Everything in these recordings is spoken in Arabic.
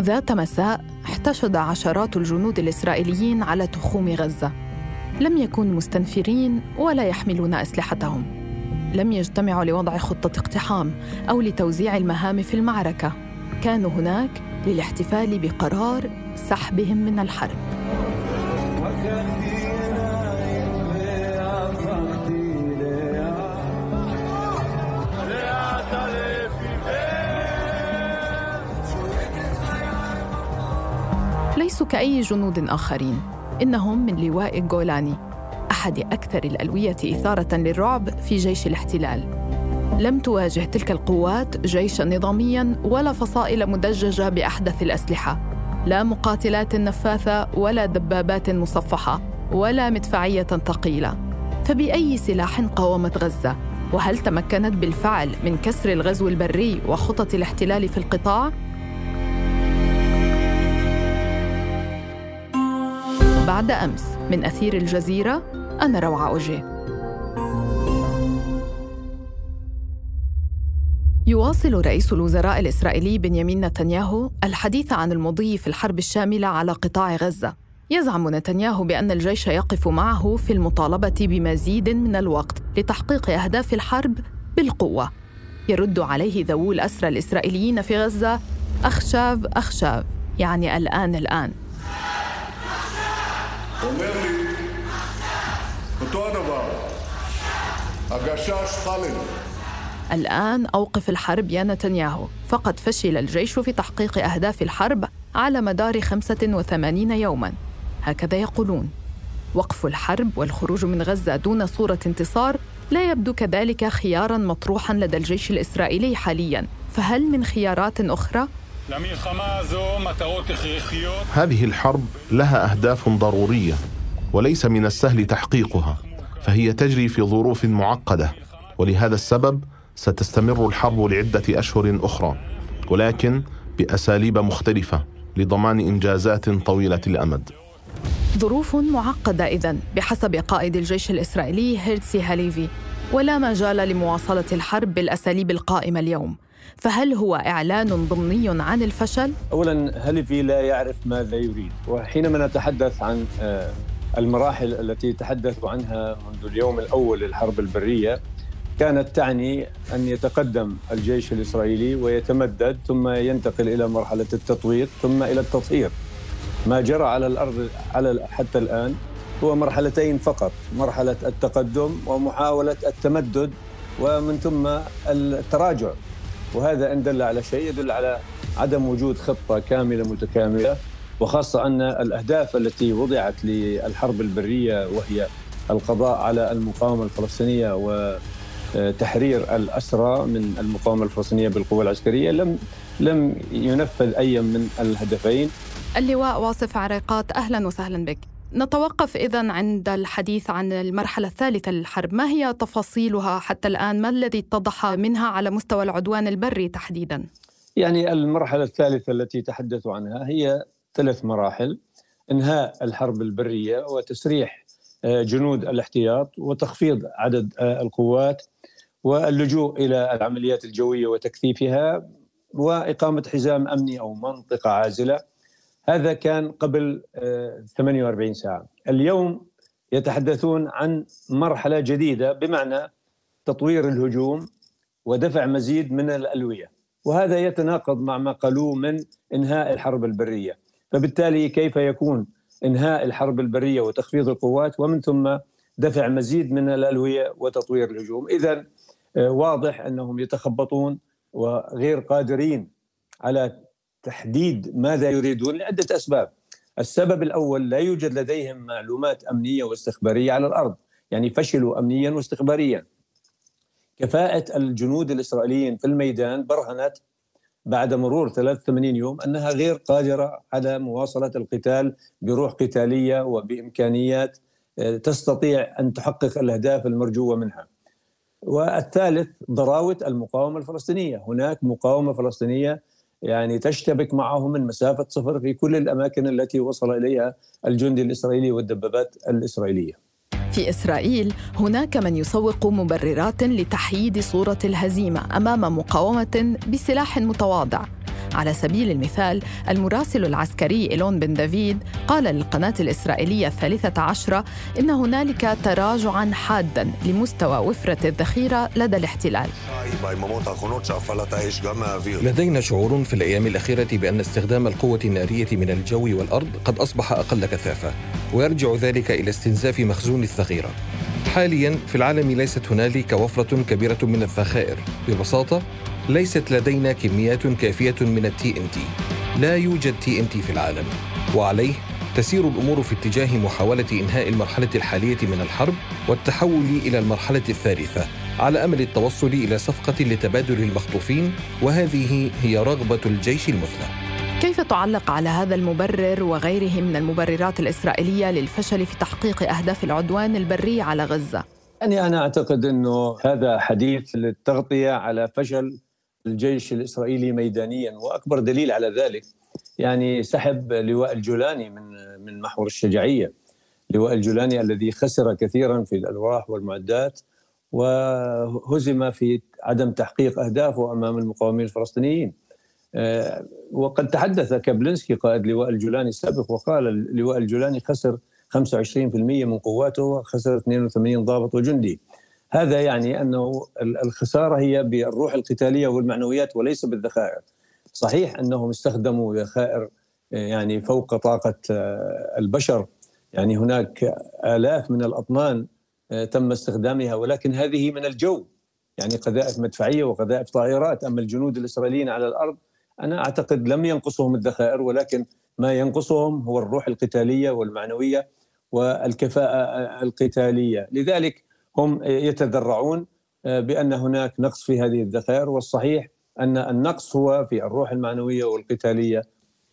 ذات مساء احتشد عشرات الجنود الإسرائيليين على تخوم غزة. لم يكونوا مستنفرين ولا يحملون أسلحتهم. لم يجتمعوا لوضع خطة اقتحام أو لتوزيع المهام في المعركة. كانوا هناك للاحتفال بقرار سحبهم من الحرب. ليسوا كأي جنود آخرين إنهم من لواء الجولاني أحد أكثر الألوية إثارة للرعب في جيش الاحتلال لم تواجه تلك القوات جيشا نظاميا ولا فصائل مدججة بأحدث الأسلحة لا مقاتلات نفاثة ولا دبابات مصفحة ولا مدفعية ثقيلة فبأي سلاح قاومت غزة؟ وهل تمكنت بالفعل من كسر الغزو البري وخطط الاحتلال في القطاع؟ بعد أمس. من أثير الجزيرة أنا روعة أوجي. يواصل رئيس الوزراء الإسرائيلي بنيامين نتنياهو الحديث عن المضي في الحرب الشاملة على قطاع غزة. يزعم نتنياهو بأن الجيش يقف معه في المطالبة بمزيد من الوقت لتحقيق أهداف الحرب بالقوة. يرد عليه ذوو الأسرى الإسرائيليين في غزة أخشاف أخشاف يعني الآن الآن. אומר לי אותו הדבר, הגשש חאלד. الآن أوقف الحرب يا نتنياهو فقد فشل الجيش في تحقيق أهداف الحرب على مدار 85 يوماً هكذا يقولون وقف الحرب والخروج من غزة دون صورة انتصار لا يبدو كذلك خياراً مطروحاً لدى الجيش الإسرائيلي حالياً فهل من خيارات أخرى؟ هذه الحرب لها أهداف ضرورية وليس من السهل تحقيقها فهي تجري في ظروف معقدة ولهذا السبب ستستمر الحرب لعدة أشهر أخرى ولكن بأساليب مختلفة لضمان إنجازات طويلة الأمد. ظروف معقدة اذا بحسب قائد الجيش الإسرائيلي هيرتسي هاليفي ولا مجال لمواصلة الحرب بالأساليب القائمة اليوم. فهل هو إعلان ضمني عن الفشل؟ أولا هلفي لا يعرف ماذا يريد؟ وحينما نتحدث عن آه، المراحل التي تحدثوا عنها منذ اليوم الأول للحرب البرية كانت تعني أن يتقدم الجيش الإسرائيلي ويتمدد ثم ينتقل إلى مرحلة التطوير ثم إلى التطهير. ما جرى على الأرض على حتى الآن هو مرحلتين فقط مرحلة التقدم ومحاولة التمدد ومن ثم التراجع. وهذا إن دل على شيء يدل على عدم وجود خطة كاملة متكاملة وخاصة أن الأهداف التي وضعت للحرب البرية وهي القضاء على المقاومة الفلسطينية وتحرير الأسرى من المقاومة الفلسطينية بالقوة العسكرية لم لم ينفذ أي من الهدفين. اللواء واصف عريقات أهلا وسهلا بك. نتوقف إذا عند الحديث عن المرحلة الثالثة للحرب، ما هي تفاصيلها حتى الآن؟ ما الذي اتضح منها على مستوى العدوان البري تحديدا؟ يعني المرحلة الثالثة التي تحدثوا عنها هي ثلاث مراحل إنهاء الحرب البرية وتسريح آه، جنود الاحتياط وتخفيض عدد آه، القوات واللجوء إلى العمليات الجوية وتكثيفها وإقامة حزام أمني أو منطقة عازلة هذا كان قبل 48 آه، ساعة. اليوم يتحدثون عن مرحلة جديدة بمعنى تطوير الهجوم ودفع مزيد من الألوية. وهذا يتناقض مع ما قالوه من إنهاء الحرب البرية. فبالتالي كيف يكون إنهاء الحرب البرية وتخفيض القوات؟ ومن ثم دفع مزيد من الألوية وتطوير الهجوم. إذا آه، واضح أنهم يتخبطون وغير قادرين على تحديد ماذا يريدون لعدة أسباب. السبب الأول لا يوجد لديهم معلومات أمنية واستخبارية على الأرض، يعني فشلوا امنيا واستخباريا. كفاءة الجنود الإسرائيليين في الميدان برهنت بعد مرور 83 يوم أنها غير قادرة على مواصلة القتال بروح قتالية وبإمكانيات آه، تستطيع أن تحقق الأهداف المرجوة منها. والثالث ضراوة المقاومة الفلسطينية، هناك مقاومة فلسطينية يعني تشتبك معه من مسافة صفر في كل الأماكن التي وصل إليها الجندي الإسرائيلي والدبابات الإسرائيلية. في إسرائيل هناك من يسوق مبررات لتحييد صورة الهزيمة أمام مقاومة بسلاح متواضع. على سبيل المثال المراسل العسكري إيلون بن دافيد قال للقناة الإسرائيلية الثالثة عشرة إن هنالك تراجعا حادا لمستوى وفرة الذخيرة لدى الاحتلال. لدينا شعور في الأيام الأخيرة بأن استخدام القوة النارية من الجو والأرض قد أصبح أقل كثافة ويرجع ذلك إلى استنزاف مخزون الذخيرة حاليا في العالم ليست هنالك وفرة كبيرة من الذخائر ببساطة ليست لدينا كميات كافية من التي ان تي لا يوجد TNT في العالم. وعليه تسير الأمور في اتجاه محاولة إنهاء المرحلة الحالية من الحرب والتحول إلى المرحلة الثالثة على أمل التوصل إلى صفقة لتبادل المخطوفين وهذه هي رغبة الجيش المثلى. كيف تعلق على هذا المبرر وغيره من المبررات الإسرائيلية للفشل في تحقيق أهداف العدوان البري على غزة؟ يعني أنا أعتقد إنه هذا حديث للتغطية على فشل الجيش الإسرائيلي ميدانيا وأكبر دليل على ذلك يعني سحب لواء الجولاني من من محور الشجاعيه لواء الجولاني الذي خسر كثيرا في الألواح والمعدات وهزم في عدم تحقيق أهدافه أمام المقاومين الفلسطينيين. آه، وقد تحدث كابلنسكي قائد لواء الجولاني السابق وقال لواء الجولاني خسر 25% من قواته وخسر 82 ضابط وجندي. هذا يعني أنه الخسارة هي بالروح القتالية والمعنويات وليس بالذخائر. صحيح أنهم استخدموا ذخائر يعني فوق طاقة آه، البشر. يعني هناك آلاف من الأطنان آه، تم استخدامها ولكن هذه من الجو. يعني قذائف مدفعية وقذائف طائرات. أما الجنود الإسرائيليين على الأرض أنا أعتقد لم ينقصهم الذخائر ولكن ما ينقصهم هو الروح القتالية والمعنوية والكفاءة القتالية. لذلك هم يتذرعون آه، بأن هناك نقص في هذه الذخائر والصحيح أن النقص هو في الروح المعنوية والقتالية.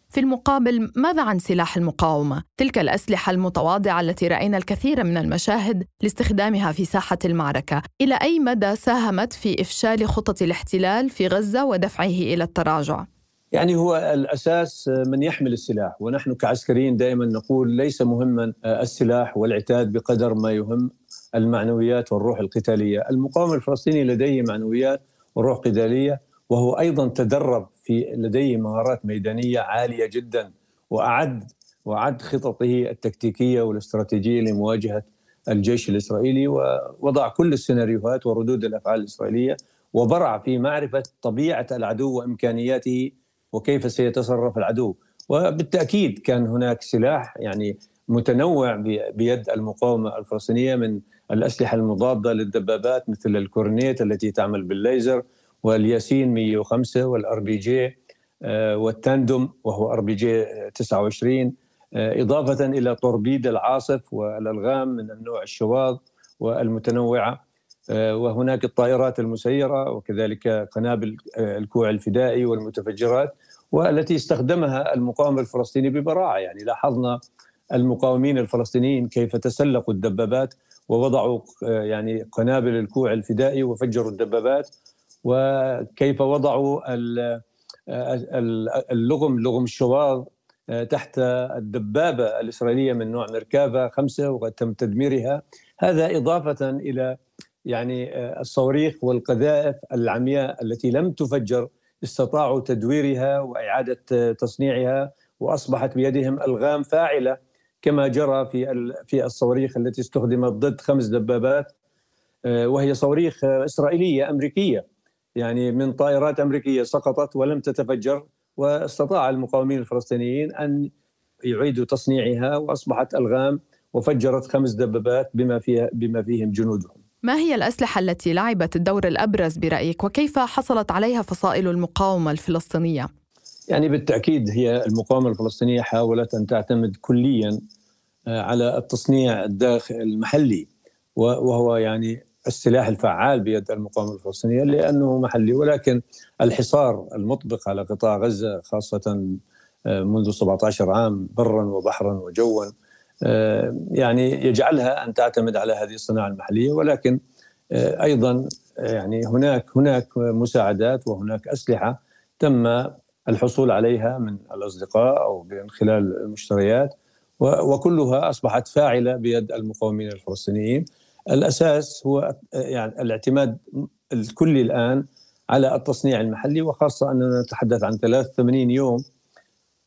في المقابل ماذا عن سلاح المقاومة؟ تلك الأسلحة المتواضعة التي رأينا الكثير من المشاهد لاستخدامها في ساحة المعركة. إلى أي مدى ساهمت في إفشال خطط الاحتلال في غزة ودفعه إلى التراجع؟ يعني هو الأساس من يحمل السلاح ونحن كعسكريين دائما نقول ليس مهما السلاح والعتاد بقدر ما يهم. المعنويات والروح القتالية، المقاوم الفلسطيني لديه معنويات وروح قتالية وهو أيضا تدرب في لديه مهارات ميدانية عالية جدا وأعد وأعد خططه التكتيكية والاستراتيجية لمواجهة الجيش الإسرائيلي ووضع كل السيناريوهات وردود الأفعال الإسرائيلية وبرع في معرفة طبيعة العدو وإمكانياته وكيف سيتصرف العدو. وبالتأكيد كان هناك سلاح يعني متنوع بيد المقاومة الفلسطينية من الأسلحة المضادة للدبابات مثل الكورنيت التي تعمل بالليزر والياسين 105 وال RPG وال tandem وهو RPG 29 إضافة إلى طوربيد العاصف والألغام من النوع الشواظ والمتنوعة آه، وهناك الطائرات المسيرة وكذلك قنابل آه، الكوع الفدائي والمتفجرات والتي استخدمها المقاومة الفلسطيني ببراعة. يعني لاحظنا المقاومين الفلسطينيين كيف تسلقوا الدبابات ووضعوا آه، يعني قنابل الكوع الفدائي وفجروا الدبابات. وكيف وضعوا اللغم لغم الشواظ تحت الدبابة الإسرائيلية من نوع مركافة خمسة وتم تدميرها. هذا إضافة إلى يعني آه، الصواريخ والقذائف العمياء التي لم تفجر استطاعوا تدويرها وإعادة آه، تصنيعها وأصبحت بيدهم ألغام فاعلة. كما جرى في في الصواريخ التي استخدمت ضد خمس دبابات آه، وهي صواريخ إسرائيلية أمريكية يعني من طائرات أمريكية سقطت ولم تتفجر واستطاع المقاومين الفلسطينيين أن يعيدوا تصنيعها وأصبحت ألغام وفجرت خمس دبابات بما فيها بما فيهم جنودهم. ما هي الأسلحة التي لعبت الدور الأبرز برأيك وكيف حصلت عليها فصائل المقاومة الفلسطينية؟ يعني بالتأكيد هي المقاومة الفلسطينية حاولت أن تعتمد كليا آه، على التصنيع الداخل المحلي وهو يعني السلاح الفعال بيد المقاومة الفلسطينية لأنه محلي. ولكن الحصار المطبق على قطاع غزة خاصة آه، منذ 17 عام برا وبحرا وجوا آه، يعني يجعلها أن تعتمد على هذه الصناعة المحلية. ولكن أيضا يعني هناك هناك مساعدات وهناك أسلحة تم الحصول عليها من الأصدقاء أو من خلال المشتريات وكلها أصبحت فاعلة بيد المقاومين الفلسطينيين. الأساس هو يعني الاعتماد الكلي الآن على التصنيع المحلي وخاصة أننا نتحدث عن 83 يوم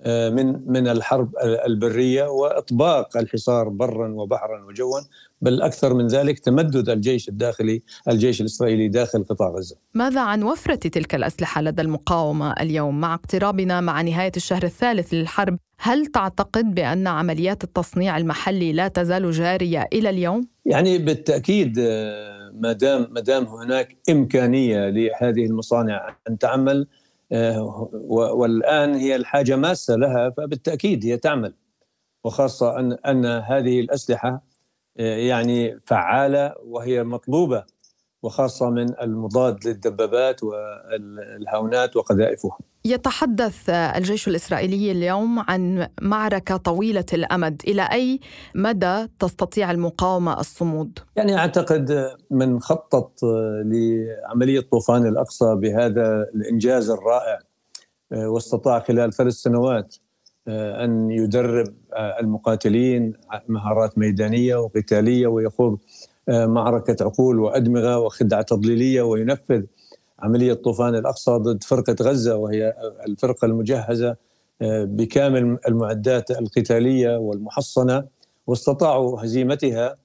من من الحرب البرية وإطباق الحصار برا وبحرا وجوا بل أكثر من ذلك تمدد الجيش الداخلي الجيش الإسرائيلي داخل قطاع غزة. ماذا عن وفرة تلك الأسلحة لدى المقاومة اليوم مع اقترابنا مع نهاية الشهر الثالث للحرب؟ هل تعتقد بأن عمليات التصنيع المحلي لا تزال جارية إلى اليوم؟ يعني بالتأكيد آه، ما دام ما دام هناك إمكانية لهذه المصانع أن تعمل آه، والآن هي الحاجة ماسة لها فبالتأكيد هي تعمل. وخاصة أن أن هذه الأسلحة آه، يعني فعالة وهي مطلوبة وخاصة من المضاد للدبابات والهاونات وقذائفها يتحدث الجيش الإسرائيلي اليوم عن معركة طويلة الأمد إلى أي مدى تستطيع المقاومة الصمود؟ يعني أعتقد من خطط لعملية طوفان الأقصى بهذا الإنجاز الرائع واستطاع خلال ثلاث سنوات أن يدرب المقاتلين مهارات ميدانية وقتالية ويخوض معركة عقول وأدمغة وخدعة تضليلية وينفذ عملية طوفان الأقصى ضد فرقة غزة وهي الفرقة المجهزة آه، بكامل المعدات القتالية والمحصنة واستطاعوا هزيمتها.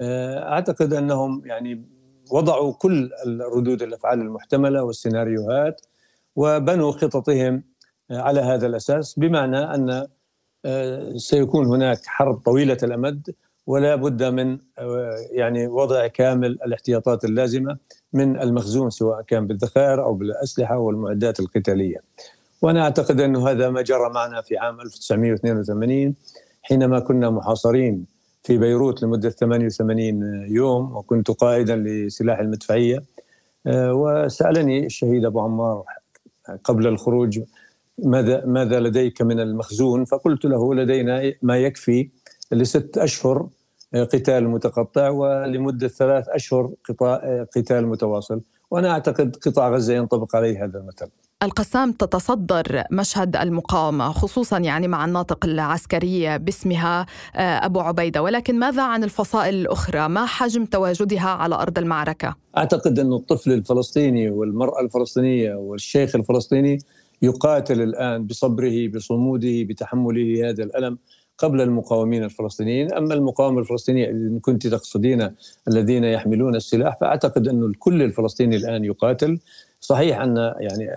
آه، أعتقد أنهم يعني وضعوا كل ردود الأفعال المحتملة والسيناريوهات وبنوا خططهم آه، على هذا الأساس بمعنى أن سيكون هناك حرب طويلة الأمد ولا بد من يعني وضع كامل الاحتياطات اللازمة من المخزون سواء كان بالذخائر أو بالأسلحة والمعدات القتالية. وأنا أعتقد انه هذا ما جرى معنا في عام 1982 حينما كنا محاصرين في بيروت لمدة 88 يوم وكنت قائدا لسلاح المدفعية وسألني الشهيد أبو عمار قبل الخروج ماذا ماذا لديك من المخزون فقلت له لدينا ما يكفي لست أشهر قتال متقطع ولمدة ثلاث أشهر قتال متواصل. وأنا أعتقد قطاع غزة ينطبق عليه هذا المثل. القسام تتصدر مشهد المقاومة خصوصا يعني مع الناطق العسكرية باسمها آه، أبو عبيدة. ولكن ماذا عن الفصائل الأخرى؟ ما حجم تواجدها على أرض المعركة؟ أعتقد أن الطفل الفلسطيني والمرأة الفلسطينية والشيخ الفلسطيني يقاتل الآن بصبره بصموده بتحمله هذا الألم. قبل المقاومين الفلسطينيين. أما المقاومة الفلسطينية إن كنت تقصدين الذين يحملون السلاح فأعتقد أن الكل الفلسطيني الآن يقاتل. صحيح أن يعني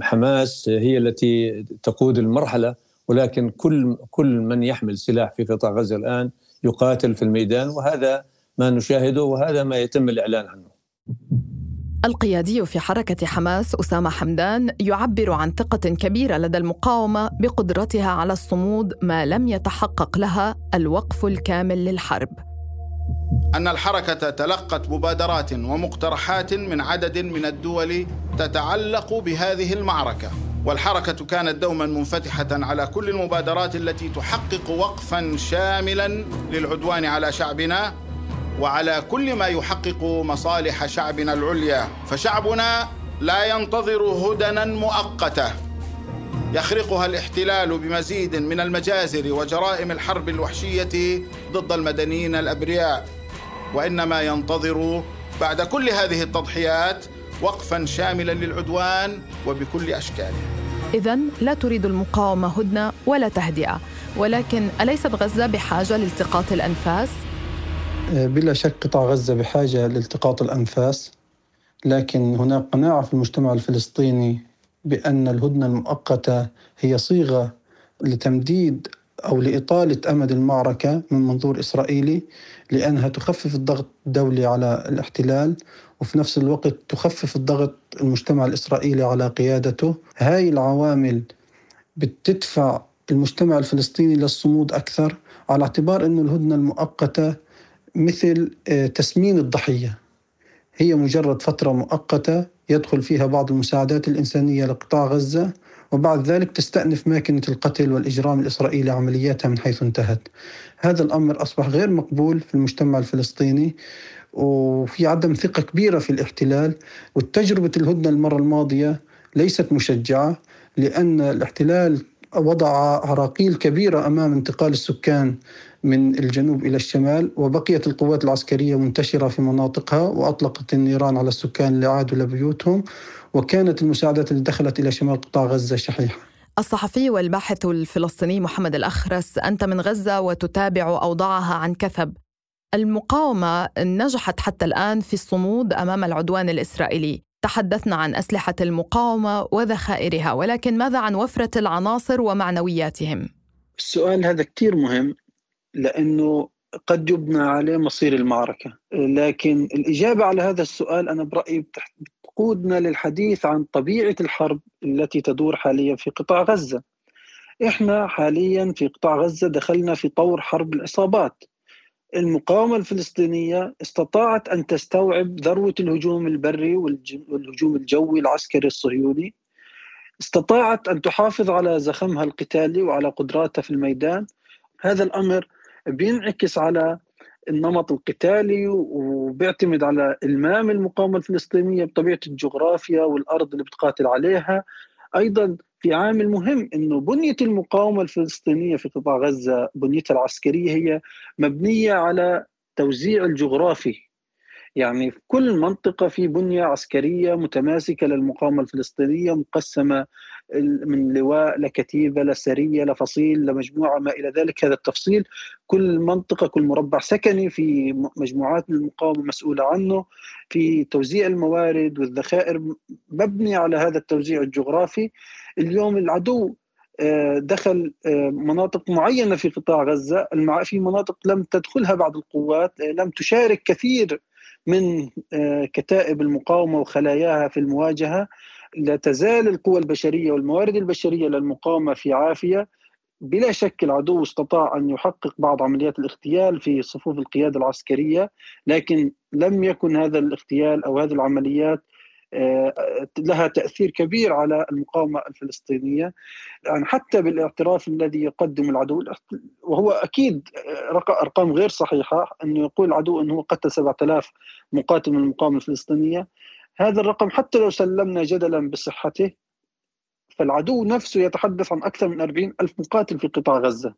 حماس هي التي تقود المرحلة ولكن كل كل من يحمل سلاح في قطاع غزة الآن يقاتل في الميدان وهذا ما نشاهده وهذا ما يتم الإعلان عنه. القيادي في حركة حماس أسامة حمدان يعبر عن ثقة كبيرة لدى المقاومة بقدرتها على الصمود ما لم يتحقق لها الوقف الكامل للحرب. أن الحركة تلقت مبادرات ومقترحات من عدد من الدول تتعلق بهذه المعركة. والحركة كانت دوما منفتحة على كل المبادرات التي تحقق وقفا شاملا للعدوان على شعبنا وعلى كل ما يحقق مصالح شعبنا العليا. فشعبنا لا ينتظر هدنا مؤقتة. يخرقها الاحتلال بمزيد من المجازر وجرائم الحرب الوحشية ضد المدنيين الأبرياء. وإنما ينتظر بعد كل هذه التضحيات وقفا شاملا للعدوان وبكل أشكاله. اذا لا تريد المقاومة هدنه ولا تهدئة. ولكن أليست غزة بحاجة لالتقاط الأنفاس؟ بلا شك قطاع غزة بحاجة لالتقاط الأنفاس لكن هناك قناعة في المجتمع الفلسطيني بأن الهدنة المؤقتة هي صيغة لتمديد أو لإطالة أمد المعركة من منظور إسرائيلي لأنها تخفف الضغط الدولي على الاحتلال وفي نفس الوقت تخفف الضغط المجتمع الإسرائيلي على قيادته. هاي العوامل بتدفع المجتمع الفلسطيني للصمود أكثر على اعتبار أن الهدنة المؤقتة مثل آه، تسمين الضحية. هي مجرد فترة مؤقتة يدخل فيها بعض المساعدات الإنسانية لقطاع غزة وبعد ذلك تستأنف ماكنة القتل والإجرام الإسرائيلي عملياتها من حيث انتهت. هذا الأمر أصبح غير مقبول في المجتمع الفلسطيني وفي عدم ثقة كبيرة في الاحتلال والتجربة الهدنة المرة الماضية ليست مشجعة لأن الاحتلال وضع عراقيل كبيرة أمام انتقال السكان من الجنوب إلى الشمال وبقيت القوات العسكرية منتشرة في مناطقها وأطلقت النيران على السكان اللي عادوا لبيوتهم وكانت المساعدات اللي دخلت إلى شمال قطاع غزة شحيحة. الصحفي والباحث الفلسطيني محمد الأخرس أنت من غزة وتتابع أوضاعها عن كثب. المقاومة نجحت حتى الآن في الصمود أمام العدوان الإسرائيلي. تحدثنا عن أسلحة المقاومة وذخائرها ولكن ماذا عن وفرة العناصر ومعنوياتهم؟ السؤال هذا كثير مهم. لأنه قد يبنى عليه مصير المعركة. لكن الإجابة على هذا السؤال أنا برأيي تقودنا للحديث عن طبيعة الحرب التي تدور حاليا في قطاع غزة. إحنا حاليا في قطاع غزة دخلنا في طور حرب الإصابات المقاومة الفلسطينية استطاعت أن تستوعب ذروة الهجوم البري والهجوم الجوي العسكري الصهيوني. استطاعت أن تحافظ على زخمها القتالي وعلى قدراتها في الميدان. هذا الأمر بينعكس على النمط القتالي وبيعتمد على إلمام المقاومة الفلسطينية بطبيعة الجغرافيا والأرض اللي بتقاتل عليها. أيضا في عامل مهم إنه بنية المقاومة الفلسطينية في قطاع غزة بنيتها العسكرية هي مبنية على توزيع الجغرافي. يعني في كل منطقة في بنية عسكرية متماسكة للمقاومة الفلسطينية مقسمة من لواء لكتيبة لسرية لفصيل لمجموعة ما إلى ذلك. هذا التفصيل كل منطقة كل مربع سكني في مجموعات من المقاومة مسؤولة عنه في توزيع الموارد والذخائر مبني على هذا التوزيع الجغرافي. اليوم العدو آه، دخل آه، مناطق معينة في قطاع غزة. في مناطق لم تدخلها بعض القوات آه، لم تشارك كثير من كتائب المقاومة وخلاياها في المواجهة. لا تزال القوى البشرية والموارد البشرية للمقاومة في عافية. بلا شك العدو استطاع أن يحقق بعض عمليات الاغتيال في صفوف القيادة العسكرية لكن لم يكن هذا الاغتيال أو هذه العمليات آه، لها تأثير كبير على المقاومة الفلسطينية. يعني حتى بالاعتراف الذي يقدم العدو وهو أكيد أرقام غير صحيحة أنه يقول العدو أنه قتل 7000 مقاتل من المقاومة الفلسطينية. هذا الرقم حتى لو سلمنا جدلا بصحته فالعدو نفسه يتحدث عن أكثر من 40 ألف مقاتل في قطاع غزة.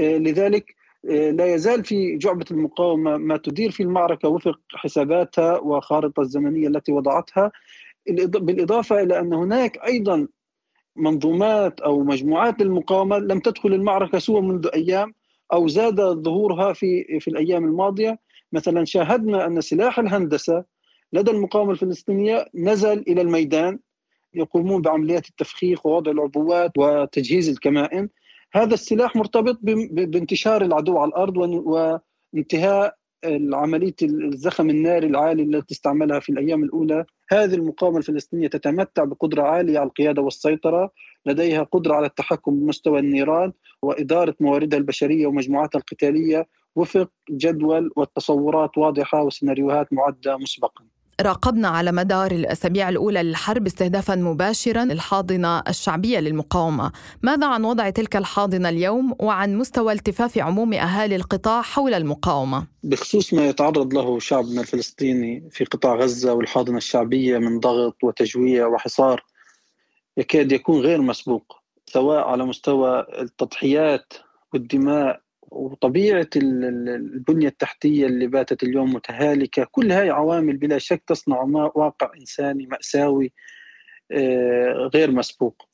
آه، لذلك لا يزال في جعبة المقاومة ما تدير في المعركة وفق حساباتها وخارطة الزمنية التي وضعتها بالإضافة إلى أن هناك أيضا منظومات أو مجموعات للمقاومة لم تدخل المعركة سوى منذ أيام أو زاد ظهورها في في الأيام الماضية. مثلا شاهدنا أن سلاح الهندسة لدى المقاومة الفلسطينية نزل إلى الميدان يقومون بعمليات التفخيخ ووضع العبوات وتجهيز الكمائن. هذا السلاح مرتبط بانتشار العدو على الأرض وانتهاء عمليه الزخم الناري العالي التي استعملها في الأيام الأولى، هذه المقاومة الفلسطينية تتمتع بقدرة عالية على القيادة والسيطرة، لديها قدرة على التحكم بمستوى النيران وإدارة مواردها البشرية ومجموعاتها القتالية وفق جدول والتصورات واضحة وسيناريوهات معدة مسبقا. راقبنا على مدار الأسابيع الأولى للحرب استهدافا مباشرا الحاضنة الشعبية للمقاومة ماذا عن وضع تلك الحاضنة اليوم وعن مستوى التفاف عموم أهالي القطاع حول المقاومة؟ بخصوص ما يتعرض له شعبنا الفلسطيني في قطاع غزة والحاضنة الشعبية من ضغط وتجويع وحصار يكاد يكون غير مسبوق سواء على مستوى التضحيات والدماء وطبيعة البنية التحتية اللي باتت اليوم متهالكة كل هاي عوامل بلا شك تصنع واقع إنساني مأساوي آه، غير مسبوق.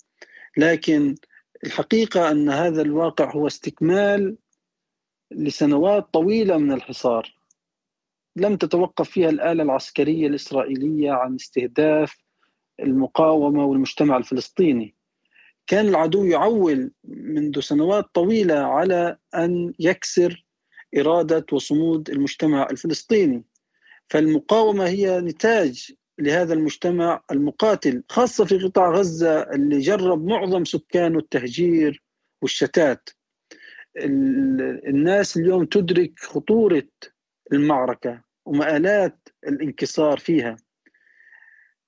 لكن الحقيقة أن هذا الواقع هو استكمال لسنوات طويلة من الحصار. لم تتوقف فيها الآلة العسكرية الإسرائيلية عن استهداف المقاومة والمجتمع الفلسطيني. كان العدو يعول منذ سنوات طويلة على أن يكسر إرادة وصمود المجتمع الفلسطيني. فالمقاومة هي نتاج لهذا المجتمع المقاتل خاصة في قطاع غزة اللي جرب معظم سكانه التهجير والشتات. الناس اليوم تدرك خطورة المعركة ومآلات الانكسار فيها.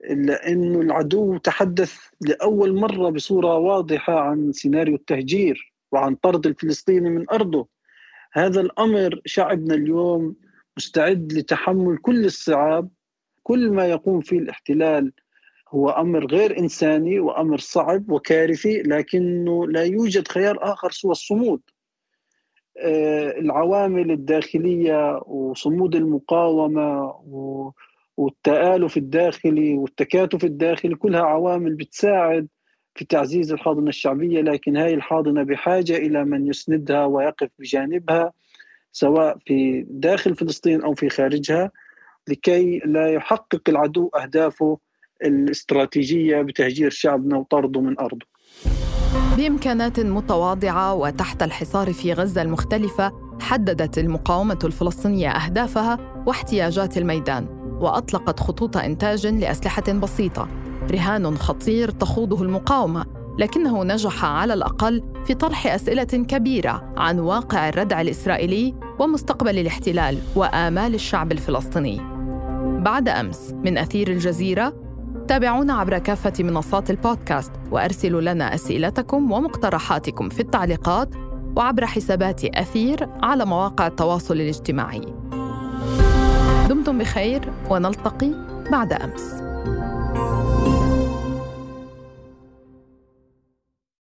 إلا أنه العدو تحدث لأول مرة بصورة واضحة عن سيناريو التهجير وعن طرد الفلسطيني من أرضه. هذا الأمر شعبنا اليوم مستعد لتحمل كل الصعاب. كل ما يقوم فيه الاحتلال هو أمر غير إنساني وأمر صعب وكارثي لكنه لا يوجد خيار آخر سوى الصمود. آه، العوامل الداخلية وصمود المقاومة والتآلف الداخلي والتكاتف الداخلي كلها عوامل بتساعد في تعزيز الحاضنة الشعبية لكن هاي الحاضنة بحاجة إلى من يسندها ويقف بجانبها سواء في داخل فلسطين أو في خارجها لكي لا يحقق العدو أهدافه الاستراتيجية بتهجير شعبنا وطرده من أرضه. بإمكانات متواضعة وتحت الحصار في غزة المختلفة حددت المقاومة الفلسطينية أهدافها واحتياجات الميدان وأطلقت خطوط إنتاج لأسلحة بسيطة. رهان خطير تخوضه المقاومة لكنه نجح على الأقل في طرح أسئلة كبيرة عن واقع الردع الإسرائيلي ومستقبل الاحتلال وآمال الشعب الفلسطيني. بعد أمس من أثير الجزيرة تابعونا عبر كافة منصات البودكاست وأرسلوا لنا أسئلتكم ومقترحاتكم في التعليقات وعبر حسابات أثير على مواقع التواصل الاجتماعي. دمتم بخير ونلتقي بعد أمس.